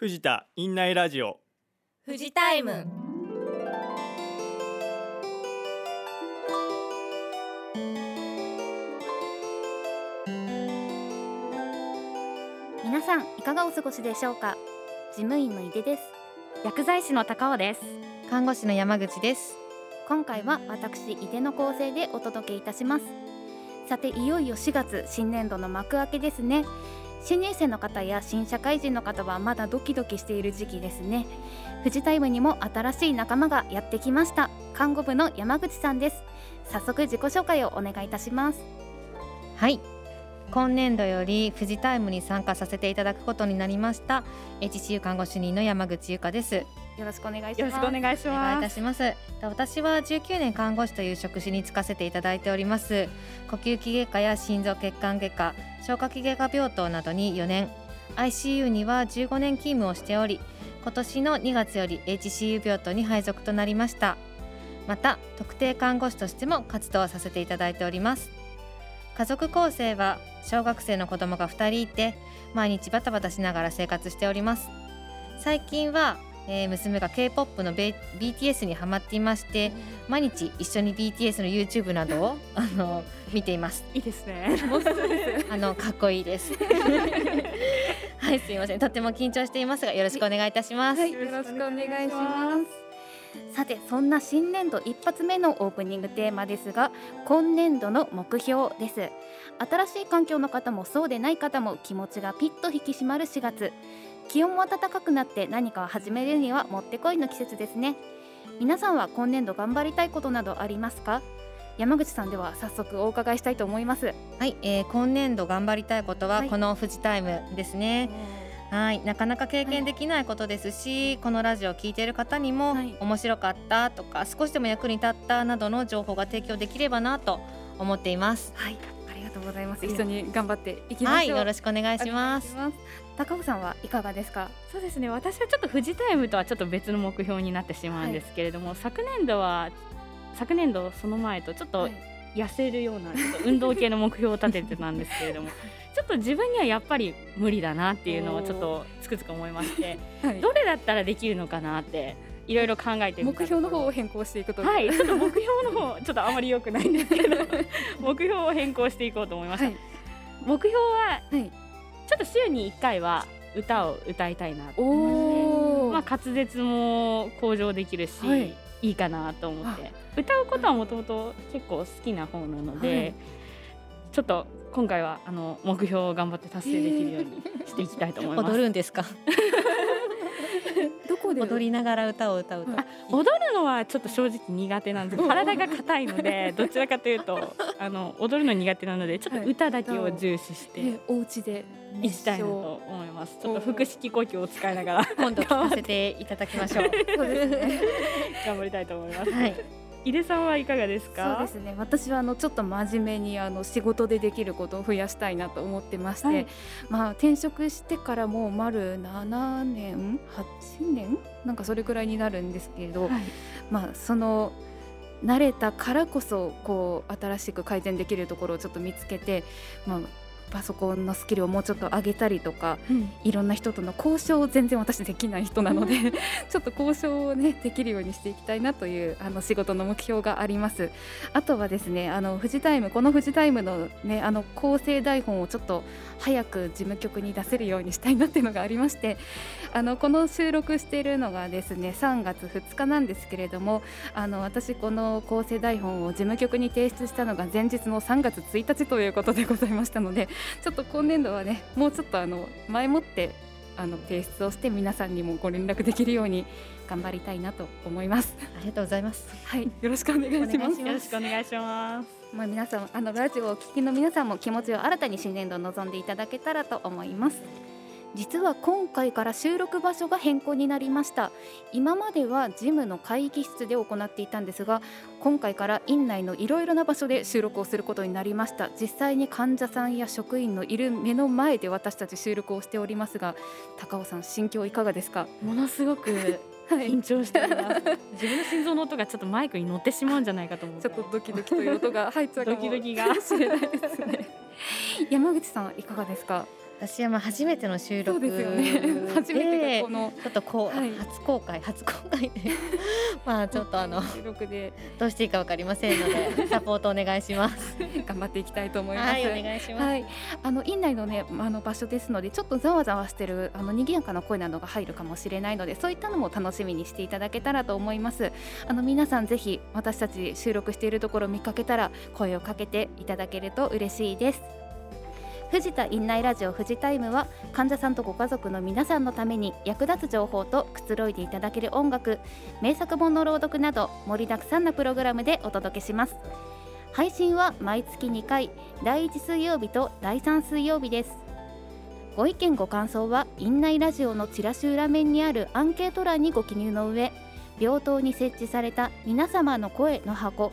藤田院内ラジオ。富士タイム。皆さんいかがお過ごしでしょうか？事務員の井出です。薬剤師の高尾です。看護師の山口です。今回は私井出の構成でお届けいたします。さていよいよ4月新年度の幕開けですね新入生の方や新社会人の方はまだドキドキしている時期ですね。富士タイムにも新しい仲間がやってきました。看護部の山口さんです。早速自己紹介をお願いいたします。はい。今年度より富士タイムに参加させていただくことになりました。HCU 看護主任の山口由香です。よろしくお願いします。よろしくお願いしお願いたします。私は19年看護師という職種に就かせていただいております。呼吸器外科や心臓血管外科消化器外科病棟などに4年。ICU には15年勤務をしており今年の2月より HCU 病棟に配属となりました。また特定看護師としても活動させていただいております。家族構成は小学生の子供が2人いて毎日バタバタしながら生活しております。最近は、えー娘が K-POP のベ BTS にハマっていまして毎日一緒に BTS の YouTube などを あの見ています。いいですね。あのかっこいいです。はいすいません。とっても緊張していますがよろしくお願いいたします、はい、よろしくお願いします。さて、そんな新年度一発目のオープニングテーマですが、今年度の目標です。新しい環境の方もそうでない方も気持ちがピッと引き締まる4月。気温も暖かくなって何かを始めるにはもってこいの季節ですね。皆さんは今年度頑張りたいことなどありますか？山口さんでは早速お伺いしたいと思います。はい、えー今年度頑張りたいことははいこの富士タイムですね、はい、なかなか経験できないことですし、このラジオを聞いている方にも、はい面白かったとか少しでも役に立ったなどの情報が提供できればなと思っています。はい、とうございます。一緒に頑張っていきまはい、しょう。よろしくお願いします。ます。高尾さんはいかがですか？そうですね私はちょっと富士タイムとはちょっと別の目標になってしまうんですけれども、昨年度は昨年度その前とちょっとはい痩せるようなちょっと運動系の目標を立ててたんですけれども ちょっと自分にはやっぱり無理だなっていうのをちょっとつくづく思いまして はいどれだったらできるのかなっていろいろ考えてみ目た標の方を変更していくとはい、ちょっと目標の方ちょっとあまり良くないんですけど目標を変更していこうと思いました、はい。目標ははい。ちょっと週に1回は歌を歌いたいなとお思って、お、まあ、滑舌も向上できるし、はい。い、いかなと思って。歌うことはもともと結構好きな方なので、はい。ちょっと今回はあの目標を頑張って達成できるようにしていきたいと思います。踊るんですか？踊りながら歌を歌うと。あ踊るのはちょっと正直苦手なんです。体が硬いので どちらかというとあの踊るの苦手なのでちょっと歌だけを重視してねお家でいきたいなと思います。ちょっと腹式呼吸を使いながら今度聞かせていただきましょう。頑張りたいと思います、はい。井出さんはいかがですそうかですね。私はあのちょっと真面目にあの仕事でできることを増やしたいなと思ってまして、はい。まあ転職してからもう丸7年8年なんかそれくらいになるんですけれど、はい。まあその慣れたからこそこう新しく改善できるところをちょっと見つけて、まあ、パソコンのスキルをもうちょっと上げたりとかいろんな人との交渉を全然私できない人なので ちょっと交渉をねできるようにしていきたいなというあの仕事の目標があります。あとはですねあの富士タイムこの富士タイムのねあの構成台本をちょっと早く事務局に出せるようにしたいなっていうのがありましてあのこの収録しているのがですね3月2日なんですけれどもあの私この構成台本を事務局に提出したのが前日の3月1日ということでございましたのでちょっと今年度はねもうちょっとあの前もってあの提出をして皆さんにもご連絡できるように頑張りたいなと思います。ありがとうございます。はい、よろしくお願いします。よろしくお願いしますまあ皆さんあのラジオをお聞きの皆さんも気持ちを新たに新年度臨んでいただけたらと思います。実は今回から収録場所が変更になりました。今まではジムの会議室で行っていたんですが今回から院内のいろいろな場所で収録をすることになりました。実際に患者さんや職員のいる目の前で私たち収録をしておりますが高尾さん心境いかがですか？ものすごく はい。緊張しております。自分の心臓の音がちょっとマイクに乗ってしまうんじゃないかと思って。ちょっとドキドキという音が入っちゃうかもドキドキが。しれないですね。山口さんいかがですか？私はまあ初めての収録でね初めてがこのちょっとこう、はい初公開初公開で まあちょっとあの収録でどうしていいかわかりませんので サポートお願いします。頑張っていきたいと思います。はいお願いします。はい、あの院内のねあの場所ですのでちょっとざわざわしてるあの賑やかな声などが入るかもしれないのでそういったのも楽しみにしていただけたらと思いますあの皆さんぜひ私たち収録しているところを見かけたら声をかけていただけると嬉しいです藤田院内ラジオ富士タイムは患者さんとご家族の皆さんのために役立つ情報とくつろいでいただける音楽名作本の朗読など盛りだくさんなプログラムでお届けします。配信は毎月2回第1水曜日と第3水曜日です。ご意見ご感想は院内ラジオのチラシ裏面にあるアンケート欄にご記入の上病棟に設置された皆様の声の箱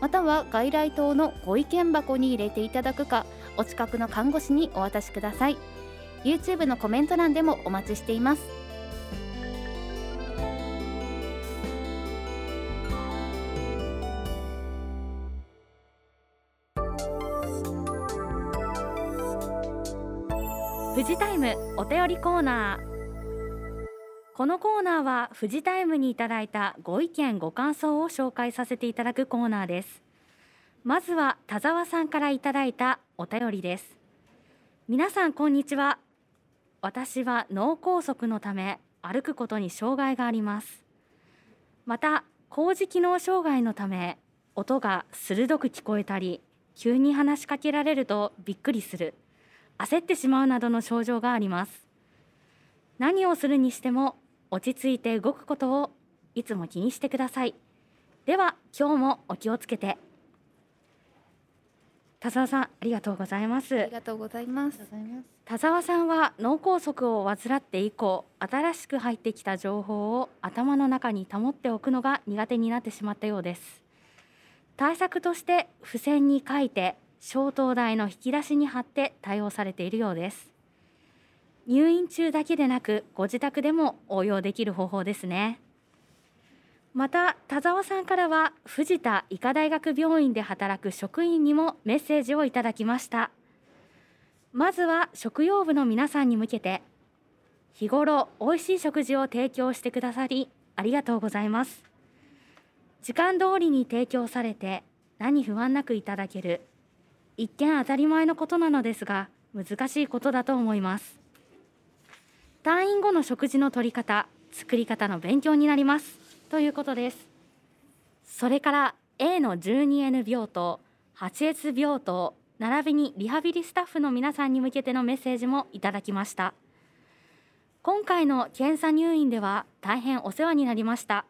または外来棟のご意見箱に入れていただくかお近くの看護師にお渡しください。YouTube のコメント欄でもお待ちしています。富士タイムお便りコーナー。このコーナーは富士タイムにいただいたご意見ご感想を紹介させていただくコーナーです。まずは田沢さんからいただいたお便りです。皆さんこんにちは。私は脳梗塞のため歩くことに障害があります。また工事機能障害のため音が鋭く聞こえたり急に話しかけられるとびっくりする。焦ってしまうなどの症状があります。何をするにしても落ち着いて動くことをいつも気にしてください。では今日もお気をつけて。田沢さんありがとうございます。ありがとうございます。田沢さんは脳梗塞を患って以降新しく入ってきた情報を頭の中に保っておくのが苦手になってしまったようです。対策として付箋に書いて消灯台の引き出しに貼って対応されているようです入院中だけでなくご自宅でも応用できる方法ですね。また田沢さんからは藤田医科大学病院で働く職員にもメッセージをいただきました。まずは食用部の皆さんに向けて日頃美味しい食事を提供してくださりありがとうございます。時間通りに提供されて何不安なくいただける。一見当たり前のことなのですが難しいことだと思います。退院後の食事の取り方作り方の勉強になります。ということです。それから A の 12N 病棟 8S 病棟並びにリハビリスタッフの皆さんに向けてのメッセージもいただきました。今回の検査入院では大変お世話になりました。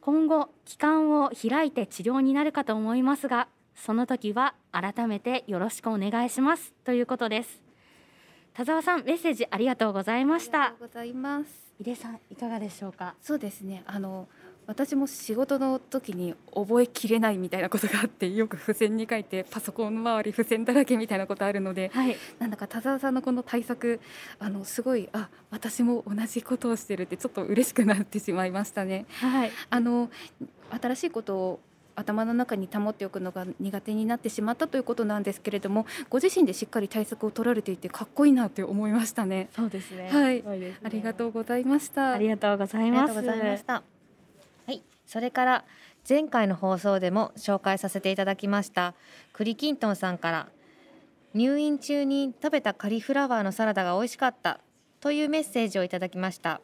今後期間を開いて治療になるかと思いますがその時は改めてよろしくお願いします。ということです。田沢さんメッセージありがとうございました。ありがとうございます。井出さんいかがでしょうか？そうですね。あの私も仕事の時に覚えきれないみたいなことがあってよく付箋に書いてパソコンの周り付箋だらけみたいなことあるのではい。なんだか田沢さんのこの対策あのすごいあ私も同じことをしてるってちょっと嬉しくなってしまいましたね。はい。あの新しいことを頭の中に保っておくのが苦手になってしまったということなんですけれどもご自身でしっかり対策を取られていてかっこいいなって思いましたね。そうですねはいねありがとうございました。ありがとうございますありがとうございました。はい、それから前回の放送でも紹介させていただきました栗きんとんさんから入院中に食べたカリフラワーのサラダが美味しかったというメッセージをいただきました。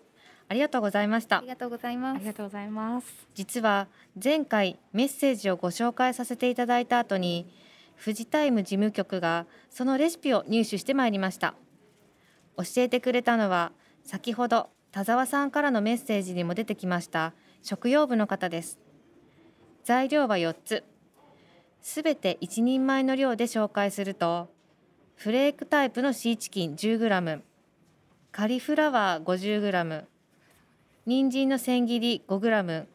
ありがとうございました。あり。がとうございます。ありが。とうございます。実は前回メッセージをご紹介させていただいた後にフジタイム事務局がそのレシピを入手してまいりました。教えてくれたのは先ほど田沢さんからのメッセージにも出てきました食用部の方です。材料は4つ。すべて1人前の量で紹介するとフレークタイプのシーチキン 10g カリフラワー 50g 人参の千切り 5g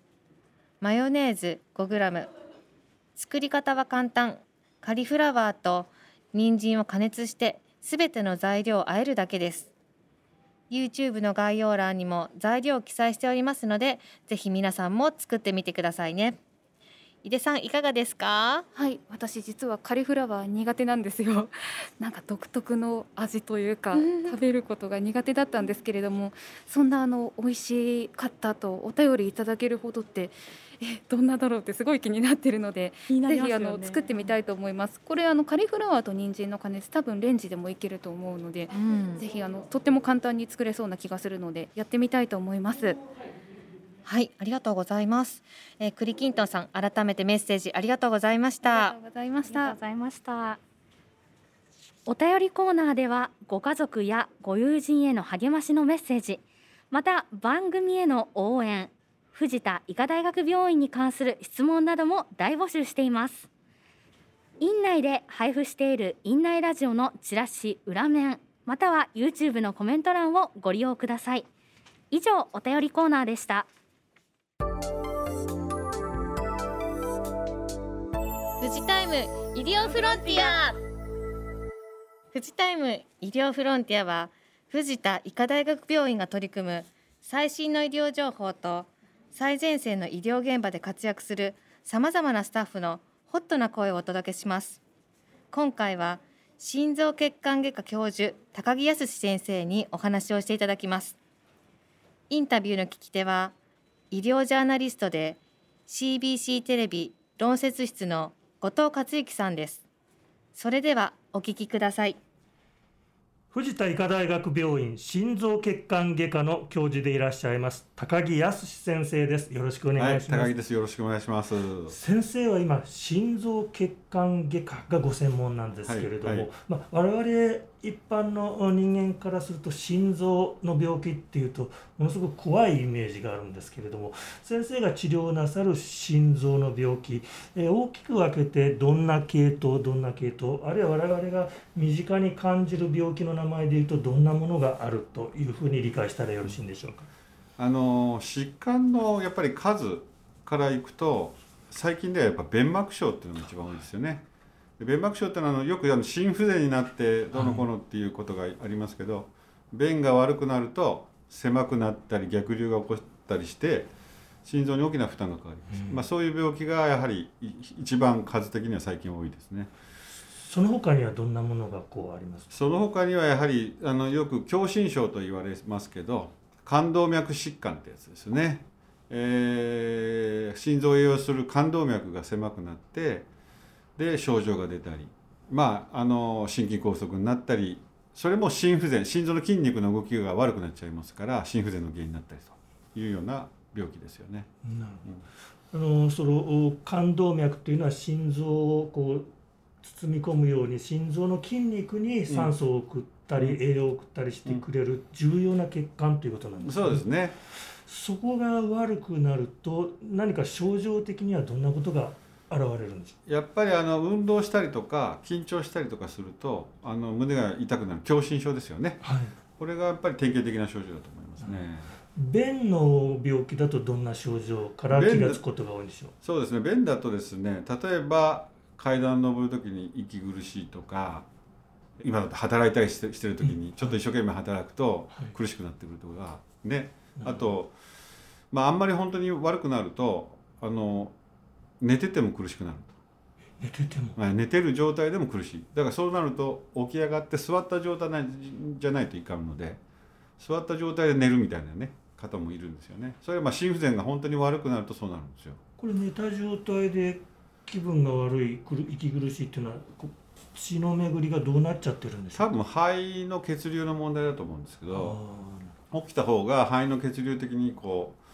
マヨネーズ 5g 作り方は簡単カリフラワーと人参を加熱してすべての材料を和えるだけです。YouTube の概要欄にも材料を記載しておりますのでぜひ皆さんも作ってみてくださいね。井出さんいかがですか？はい私実はカリフラワー苦手なんですよ。なんか独特の味というか、食べることが苦手だったんですけれどもそんなあの美味しかったとお便りいただけるほどってえどんなだろうってすごい気になってるので、ぜひあの作ってみたいと思います。これあのカリフラワーと人参の加熱多分レンジでもいけると思うので、うん、ぜひあのとっても簡単に作れそうな気がするのでやってみたいと思いますはいありがとうございます、えー、栗きんとんさん改めてメッセージありがとうございました。ありがとうございました。ございました。お便りコーナーではご家族やご友人への励ましのメッセージまた番組への応援藤田医科大学病院に関する質問なども大募集しています。院内で配布している院内ラジオのチラシ裏面または YouTube のコメント欄をご利用ください。以上お便りコーナーでした富士タイム医療フロンティア。富士タイム医療フロンティアは藤田医科大学病院が取り組む最新の医療情報と最前線の医療現場で活躍するさまざまなスタッフのホットな声をお届けします。今回は心臓血管外科教授高木康先生にお話をしていただきます。インタビューの聞き手は医療ジャーナリストで CBC テレビ論説室の後藤克之さんです。それではお聞きください。藤田医科大学病院心臓血管外科の教授でいらっしゃいます高木康先生です。よろしくお願いします、はい、高木です。よろしくお願いします。先生は今心臓血管外科がご専門なんですけれども、はいはい、まあ、我々一般の人間からすると心臓の病気っていうとものすごく怖いイメージがあるんですけれども先生が治療なさる心臓の病気、え、大きく分けてどんな系統どんな系統あるいは我々が身近に感じる病気の名前でいうとどんなものがあるというふうに理解したらよろしいんでしょうか？あの疾患のやっぱり数からいくと最近ではやっぱ弁膜症っていうのが一番多いですよね。弁膜症ってのはよくあの心不全になってどのこのっていうことがありますけど、はい、便が悪くなると狭くなったり逆流が起こったりして心臓に大きな負担がかかります、うん、まあ、そういう病気がやはり一番数的には最近多いですね。その他にはどんなものがこうありますその他にはやはりあのよく狭心症と言われますけど冠動脈疾患ってやつですね、えー、心臓を栄養する冠動脈が狭くなってで症状が出たりまああの心筋梗塞になったりそれも心不全心臓の筋肉の動きが悪くなっちゃいますから心不全の原因になったりというような病気ですよね。なるほど、うん、あのその冠動脈というのは心臓をこう包み込むように心臓の筋肉に酸素を送ったり、うん、栄養を送ったりしてくれる重要な血管ということなんですね。そうですねそこが悪くなると何か症状的にはどんなことが現れるんです。やっぱりあの運動したりとか緊張したりとかするとあの胸が痛くなる狭心症ですよね、はい、これがやっぱり典型的な症状だと思いますね、便の病気だとどんな症状から気がつくことが多いんでしょう？そうですね。便だとですね例えば階段登る時に息苦しいとか今だと働いたりしてしてる時にちょっと一生懸命働くと苦しくなってくるとか、ね。あとまああんまり本当に悪くなるとあの寝てても苦しくなる。寝てても、寝てる状態でも苦しい。だからそうなると起き上がって座った状態じゃないといかんので座った状態で寝るみたいなね方もいるんですよね。それはまあ心不全が本当に悪くなるとそうなるんですよ。これ寝た状態で気分が悪い息苦しいっていうのは血の巡りがどうなっちゃってるんですか？多分肺の血流の問題だと思うんですけど起きた方が肺の血流的にこう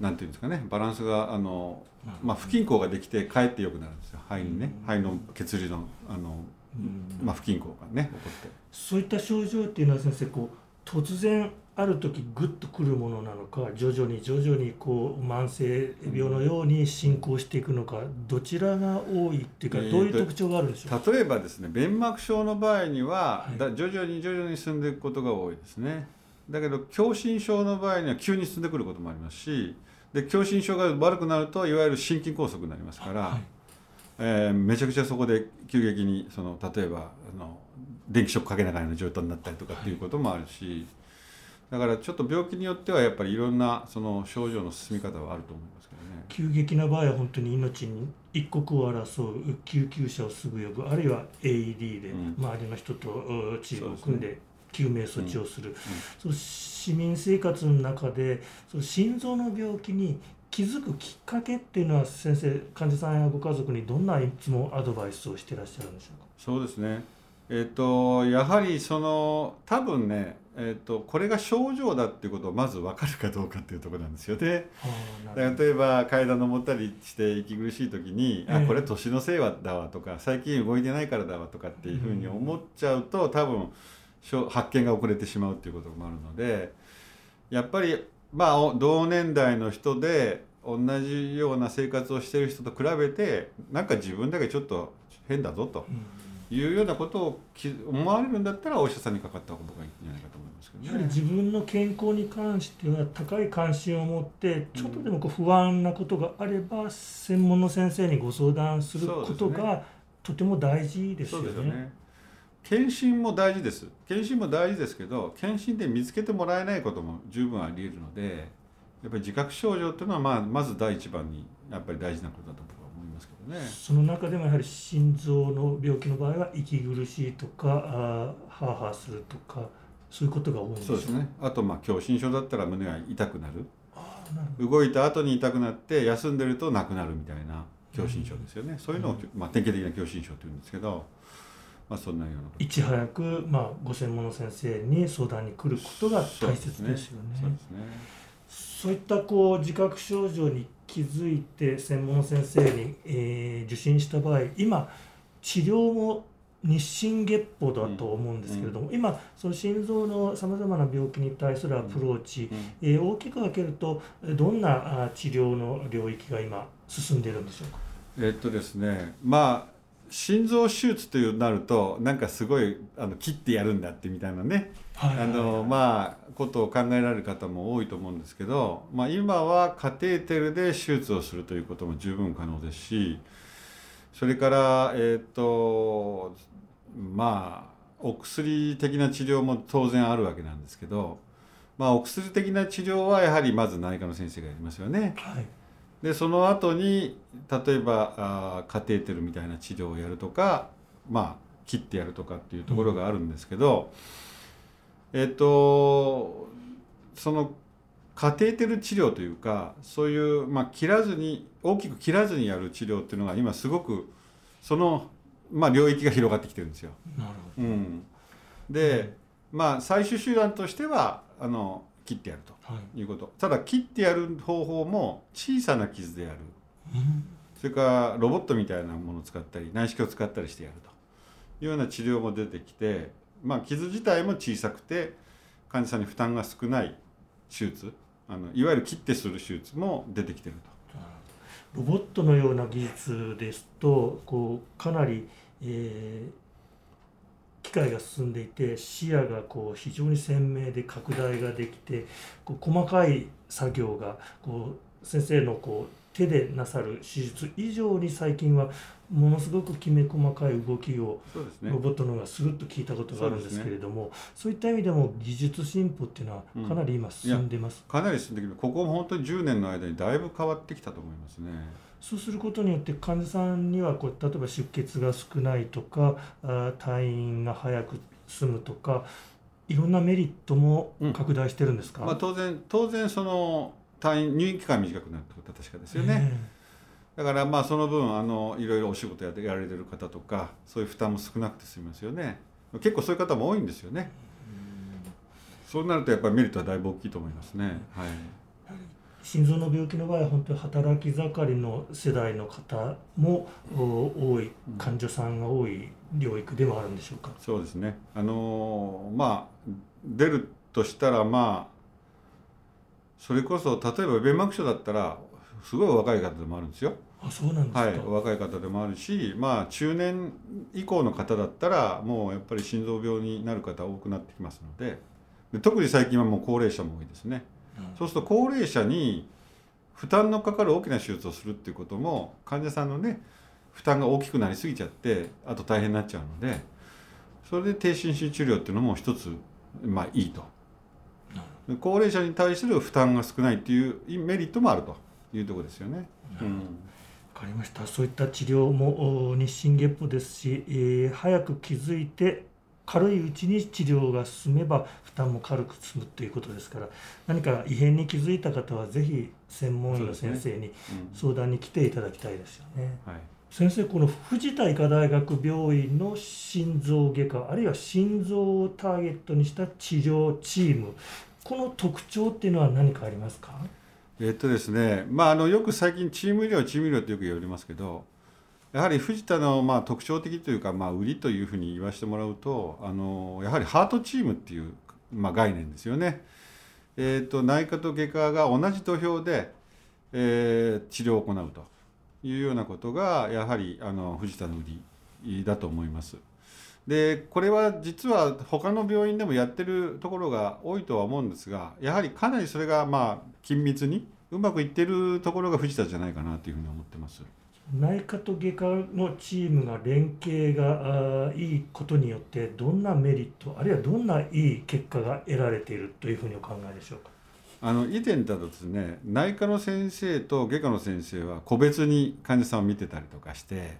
なんていうんですかねバランスがあの、まあ、不均衡ができてかえって良くなるんですよ。肺にね。肺の血流のあの、まあ、不均衡がね起こって。そういった症状っていうのは先生こう突然ある時グッとくるものなのか徐々に徐々にこう慢性病のように進行していくのかどちらが多いっていうか、どういう特徴があるんでしょう？例えばですね弁膜症の場合には、はい、徐々に徐々に進んでいくことが多いですね。だけど狭心症の場合には急に進んでくることもありますしで狭心症が悪くなるといわゆる心筋梗塞になりますから、はい、えー、めちゃくちゃそこで急激にその例えばあの電気ショックかけながらの状態になったりとかっていうこともあるし、だからちょっと病気によってはやっぱりいろんなその症状の進み方はあると思いますけどね。急激な場合は本当に命に一刻を争う救急車をすぐ呼ぶあるいは AED でうん。周りの人とうチームを組んで救命措置をする、んその市民生活の中でその心臓の病気に気づくきっかけっていうのは先生患者さんやご家族にどんないつもアドバイスをしてらっしゃるんでしょうか？そうですね。えっ、とやはりその多分ねえっ、とこれが症状だっていうことをまず分かるかどうかっていうところなんですよね。あーなるほど。例えば階段登ったりして息苦しい時に「あええこれ年のせいだわ」とか「最近動いてないからだわ」とかっていうふうに思っちゃうと多分発見が遅れてしまうっていうこともあるのでやっぱりまあお同年代の人で同じような生活をしてる人と比べてなんか自分だけちょっと変だぞとうんいうようなことをき思われるんだったらお医者さんにかかった方がいいんじゃないかと思いますけどね。やはり自分の健康に関しては高い関心を持ってちょっとでもこう不安なことがあれば専門の先生にご相談することがとても大事ですよそうですよね。ね。検診も大事です。検診も大事ですけど、検診で見つけてもらえないことも十分あり得るので、やっぱり自覚症状っていうのはまあまず第一番にやっぱり大事なことだと僕は思いますけどね。その中でもやはり心臓の病気の場合は息苦しいとかあーハーハーするとかそういうことが多いんでしょそうですね。あとまあ狭心症だったら胸が痛くなる。動いた後に痛くなって休んでるとなくなるみたいな狭心症ですよね。そういうのを、まあ典型的な狭心症というんですけど、まあそんなようなこと。いち早く、まあ、ご専門の先生に相談に来ることが大切ですよね。そういったこう自覚症状に気づいて専門の先生に、えー受診した場合今治療も日進月歩だと思うんですけれども、今その心臓のさまざまな病気に対するアプローチ、うんえー大きく分けるとえーどんなあ治療の領域が今進んでいるんでしょうか？えっとですねまあ心臓手術というなるとなんかすごいあの切ってやるんだってみたいなね。はいあのまあことを考えられる方も多いと思うんですけど、まあ、今はカテーテルで手術をするということも十分可能ですしそれからえっ、とまあお薬的な治療も当然あるわけなんですけど、まあ、お薬的な治療はやはりまず内科の先生がやりますよね。はいでその後に例えばあーカテーテルみたいな治療をやるとかまあ切ってやるとかっていうところがあるんですけど、えっとそのカテーテル治療というかそういう、まあ、切らずに大きく切らずにやる治療っていうのが今すごくその、まあ、領域が広がってきてるんですよ。なるほうん、でまあ最終手段としてはあの切ってやると。い。いうこと。ただ切ってやる方法も小さな傷でやる。うん。それからロボットみたいなものを使ったり内視鏡を使ったりしてやると。いうような治療も出てきて、まあ、傷自体も小さくて患者さんに負担が少ない手術。あのいわゆる切ってする手術も出てきてると。ロボットのような技術ですとこうかなり、えー機械が進んでいて視野がこう非常に鮮明で拡大ができてこう細かい作業がこう先生のこう手でなさる手術以上に最近はものすごくきめ細かい動きをロボットの方がするっと聞いたことがあるんですけれどもそう,、いった意味でも技術進歩っていうのはかなり今進んでます。かなり進んできてここも本当に10年の間にだいぶ変わってきたと思いますね。そうすることによって患者さんにはこう例えば出血が少ないとか退院が早く済むとかいろんなメリットもうん拡大してるんですか、まあ、当然当然その退院入院期間短くなるってことは確かですよね。だからまあその分あのいろいろお仕事やってやられてる方とかそういう負担も少なくて済みますよね。結構そういう方も多いんですよね。そうなるとやっぱりメリットはだいぶ大きいと思いますね。はい。心臓の病気の場合は本当に働き盛りの世代の方もお多い患者さんが多い領域でもあるんでしょうか、そうですね。あのーまあ出るとしたらまあそれこそ例えば弁膜症だったらすごい若い方でもあるんですよ。あそうなんですか、はい、お若い方でもあるし、まあ、中年以降の方だったらもうやっぱり心臓病になる方多くなってきますのでで特に最近はもう高齢者も多いですね、そうすると高齢者に負担のかかる大きな手術をするっていうことも患者さんのね負担が大きくなりすぎちゃってあと大変になっちゃうのでそれで低心身治療っていうのも一つまあいいと高齢者に対する負担が少ないっていうメリットもあるというところですよね。うんわかりましたそういった治療も日進月歩ですし、えー、早く気づいて軽いうちに治療が進めば負担も軽く済むということですから何か異変に気づいた方はぜひ専門医の先生に相談に来ていただきたいですよね。先生この藤田医科大学病院の心臓外科あるいは心臓をターゲットにした治療チームこの特徴っていうのは何かありますか？えっとですね、まあ、あのよく最近チーム医療チーム医療ってよく言われますけどやはり藤田のまあ特徴的というか、まあ、売りというふうに言わせてもらうとあのやはりハートチームっていう、まあ、概念ですよね。えーと、内科と外科が同じ土俵で、え、治療を行うというようなことがやはりあの藤田の売りだと思います。でこれは実は他の病院でもやってるところが多いとは思うんですがやはりかなりそれがまあ緊密にうまくいってるところが藤田じゃないかなというふうに思ってます。内科と外科のチームが連携がいいことによってどんなメリットあるいはどんないい結果が得られているというふうにお考えでしょうか？あの以前だとですね内科の先生と外科の先生は個別に患者さんを見てたりとかして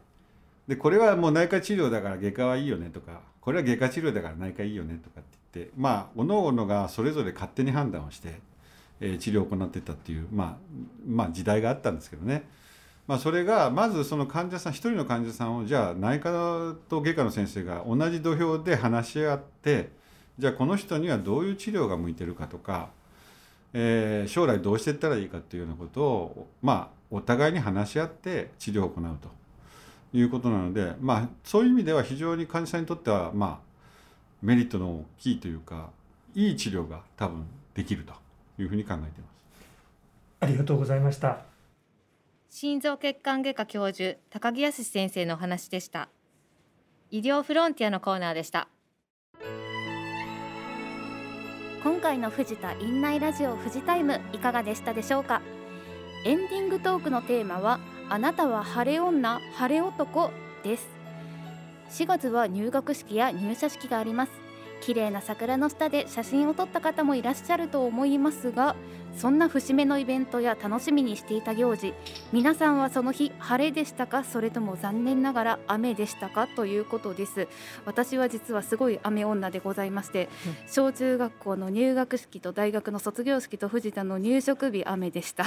でこれはもう内科治療だから外科はいいよねとかこれは外科治療だから内科いいよねとかって言ってまあ各々がそれぞれ勝手に判断をして、えー、治療を行ってたっていう、まあ、まあ時代があったんですけどね。まあ、それがまずその患者さん一人の患者さんをじゃあ内科と外科の先生が同じ土俵で話し合ってじゃあこの人にはどういう治療が向いてるかとか、えー、将来どうしていったらいいかっていうようなことをまあお互いに話し合って治療を行うと。いうことなので、まあ、そういう意味では非常に患者さんにとっては、まあ、メリットの大きいというかいい治療が多分できるというふうに考えています。ありがとうございました。心臓血管外科教授高木康先生のお話でした。医療フロンティアのコーナーでした。今回の藤田院内ラジオ富士タイムいかがでしたでしょうか？エンディングトークのテーマはあなたは晴れ女晴れ男です。4月は入学式や入社式があります。綺麗な桜の下で写真を撮った方もいらっしゃると思いますがそんな節目のイベントや楽しみにしていた行事皆さんはその日晴れでしたかそれとも残念ながら雨でしたかということです。私は実はすごい雨女でございまして、うん、小中学校の入学式と大学の卒業式と藤田の入職日雨でした。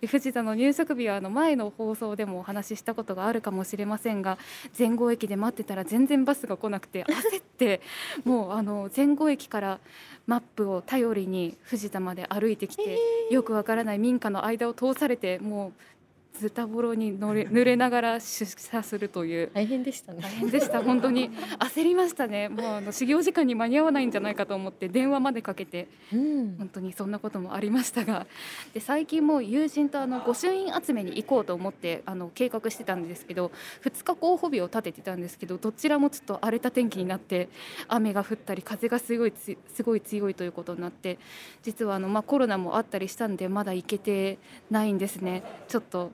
で藤田の入職日はあの前の放送でもお話ししたことがあるかもしれませんが前後駅で待ってたら全然バスが来なくて焦ってもうあの前後駅からマップを頼りに藤田まで歩いてきて、よくわからない民家の間を通されてもうズタボロに乗れ濡れながら出社するという。大変でしたね。大変でした。本当に。焦りましたね。もうあの始業時間に間に合わないんじゃないかと思って電話までかけて、うん、本当にそんなこともありましたが。で最近も友人とあの御朱印集めに行こうと思ってあの計画してたんですけど2日候補日を立ててたんですけどどちらもちょっと荒れた天気になって雨が降ったり風がすごいすごい強いということになって実はあの、まあ、コロナもあったりしたんでまだ行けてないんですね。ちょっと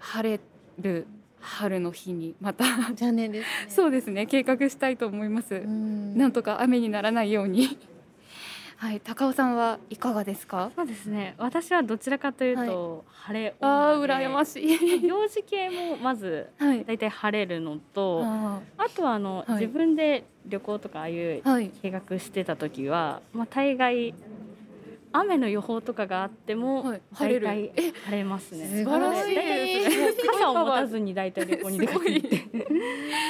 晴れる春の日にまた残念です、ね、そうですね計画したいと思います。なんとか雨にならないように。はい、高尾さんはいかがですか？そうですね。私はどちらかというと、はい、晴れ。ああ、羨ましい。行事系もまず、だい。たい晴れるのと、あとはあの、はい、自分で旅行とかああいう計画してた時は、まあ大概雨の予報とかがあっても、はい、晴れる晴れますね。素晴らしいです。傘を持たずに大体旅行に出かけて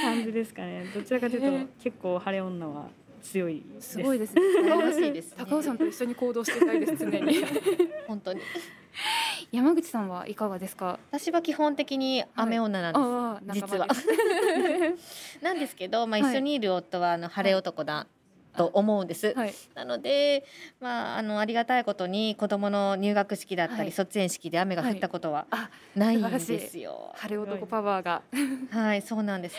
感じですかね。どちらかというと、結構晴れ女は強いすごいです。素晴らしいです、高尾さんと一緒に行動してたいです。常に。本当に。山口さんはいかがですか？私は基本的に雨女なんです。実は。なんですけど、まあ一緒にいる夫はあの晴れ男だ。と思うんです。はい、なので、まあ、あのありがたいことに子供の入学式だったり、はい、卒園式で雨が降ったことはないんですよ。晴れ男パワーが。はい、そうなんです。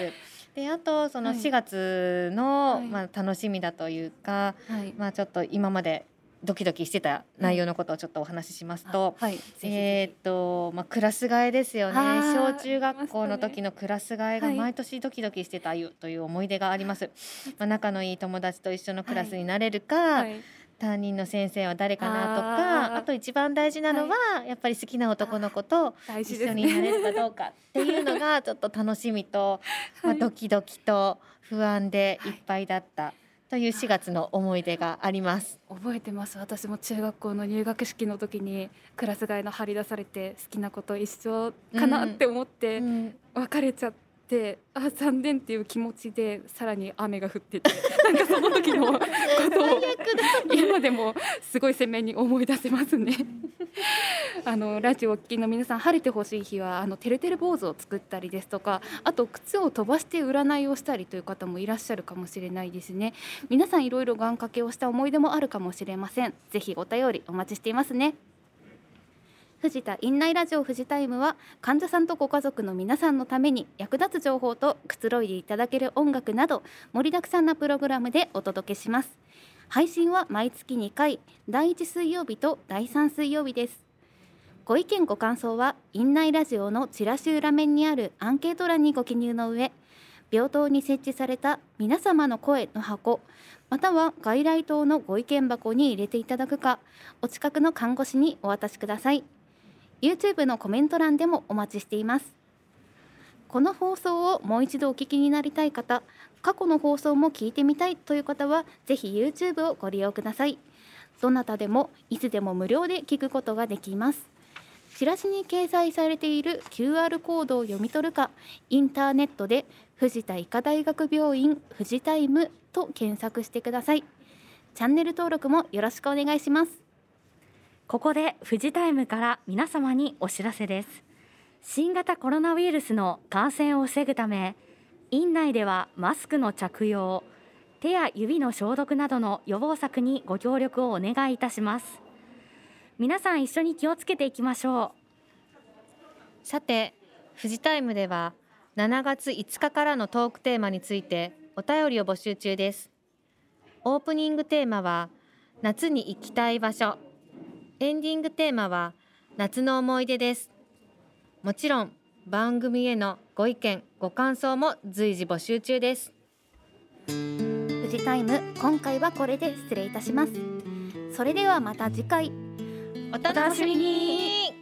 であとその4月の、はい、まあ、楽しみだというか、まあ、ちょっと今までドキドキしてた内容のことをちょっとお話ししますと、はい、えっとまあクラス替えですよね。小中学校の時のクラス替えが毎年ドキドキしてたという思い出があります、まあ仲のいい友達と一緒のクラスになれるか、はい、担任の先生は誰かなとかあと一番大事なのは、はい、やっぱり好きな男の子と一緒になれるかどうかっていうのがちょっと楽しみと、まあ、ドキドキと不安でいっぱいだった。という4月の思い出があります。覚えてます。私も中学校の入学式の時にクラス替えの張り出されて好きなこと一緒かなって思って別れちゃって。であ残念っていう気持ちでさらに雨が降ってて なんかその時のことを今でもすごい鮮明に思い出せますね。あのラジオを聴きの皆さん晴れてほしい日はあのてるてる坊主を作ったりですとかあと靴を飛ばして占いをしたりという方もいらっしゃるかもしれないですね。皆さんいろいろ願掛けをした思い出もあるかもしれません。ぜひお便りお待ちしていますね藤田院内ラジオ藤タイムは患者さんとご家族の皆さんのために役立つ情報とくつろいでいただける音楽など盛りだくさんなプログラムでお届けします。配信は毎月2回第1水曜日と第3水曜日です。ご意見ご感想は院内ラジオのチラシ裏面にあるアンケート欄にご記入の上病棟に設置された皆様の声の箱または外来棟のご意見箱に入れていただくかお近くの看護師にお渡しください。YouTube のコメント欄でもお待ちしています。この放送をもう一度お聞きになりたい方過去の放送も聞いてみたいという方はぜひ YouTube をご利用ください。どなたでもいつでも無料で聞くことができます。チラシに掲載されている QR コードを読み取るかインターネットで藤田医科大学病院富士タイムと検索してください。チャンネル登録もよろしくお願いします。ここで富士タイムから皆様にお知らせです。新型コロナウイルスの感染を防ぐため院内ではマスクの着用手や指の消毒などの予防策にご協力をお願いいたします。皆さん一緒に気をつけていきましょう。さて富士タイムでは7月5日からのトークテーマについてお便りを募集中です。オープニングテーマは夏に行きたい場所。エンディングテーマは夏の思い出です。もちろん番組へのご意見ご感想も随時募集中です。富士タイム今回はこれで失礼いたします。それではまた次回。お楽しみに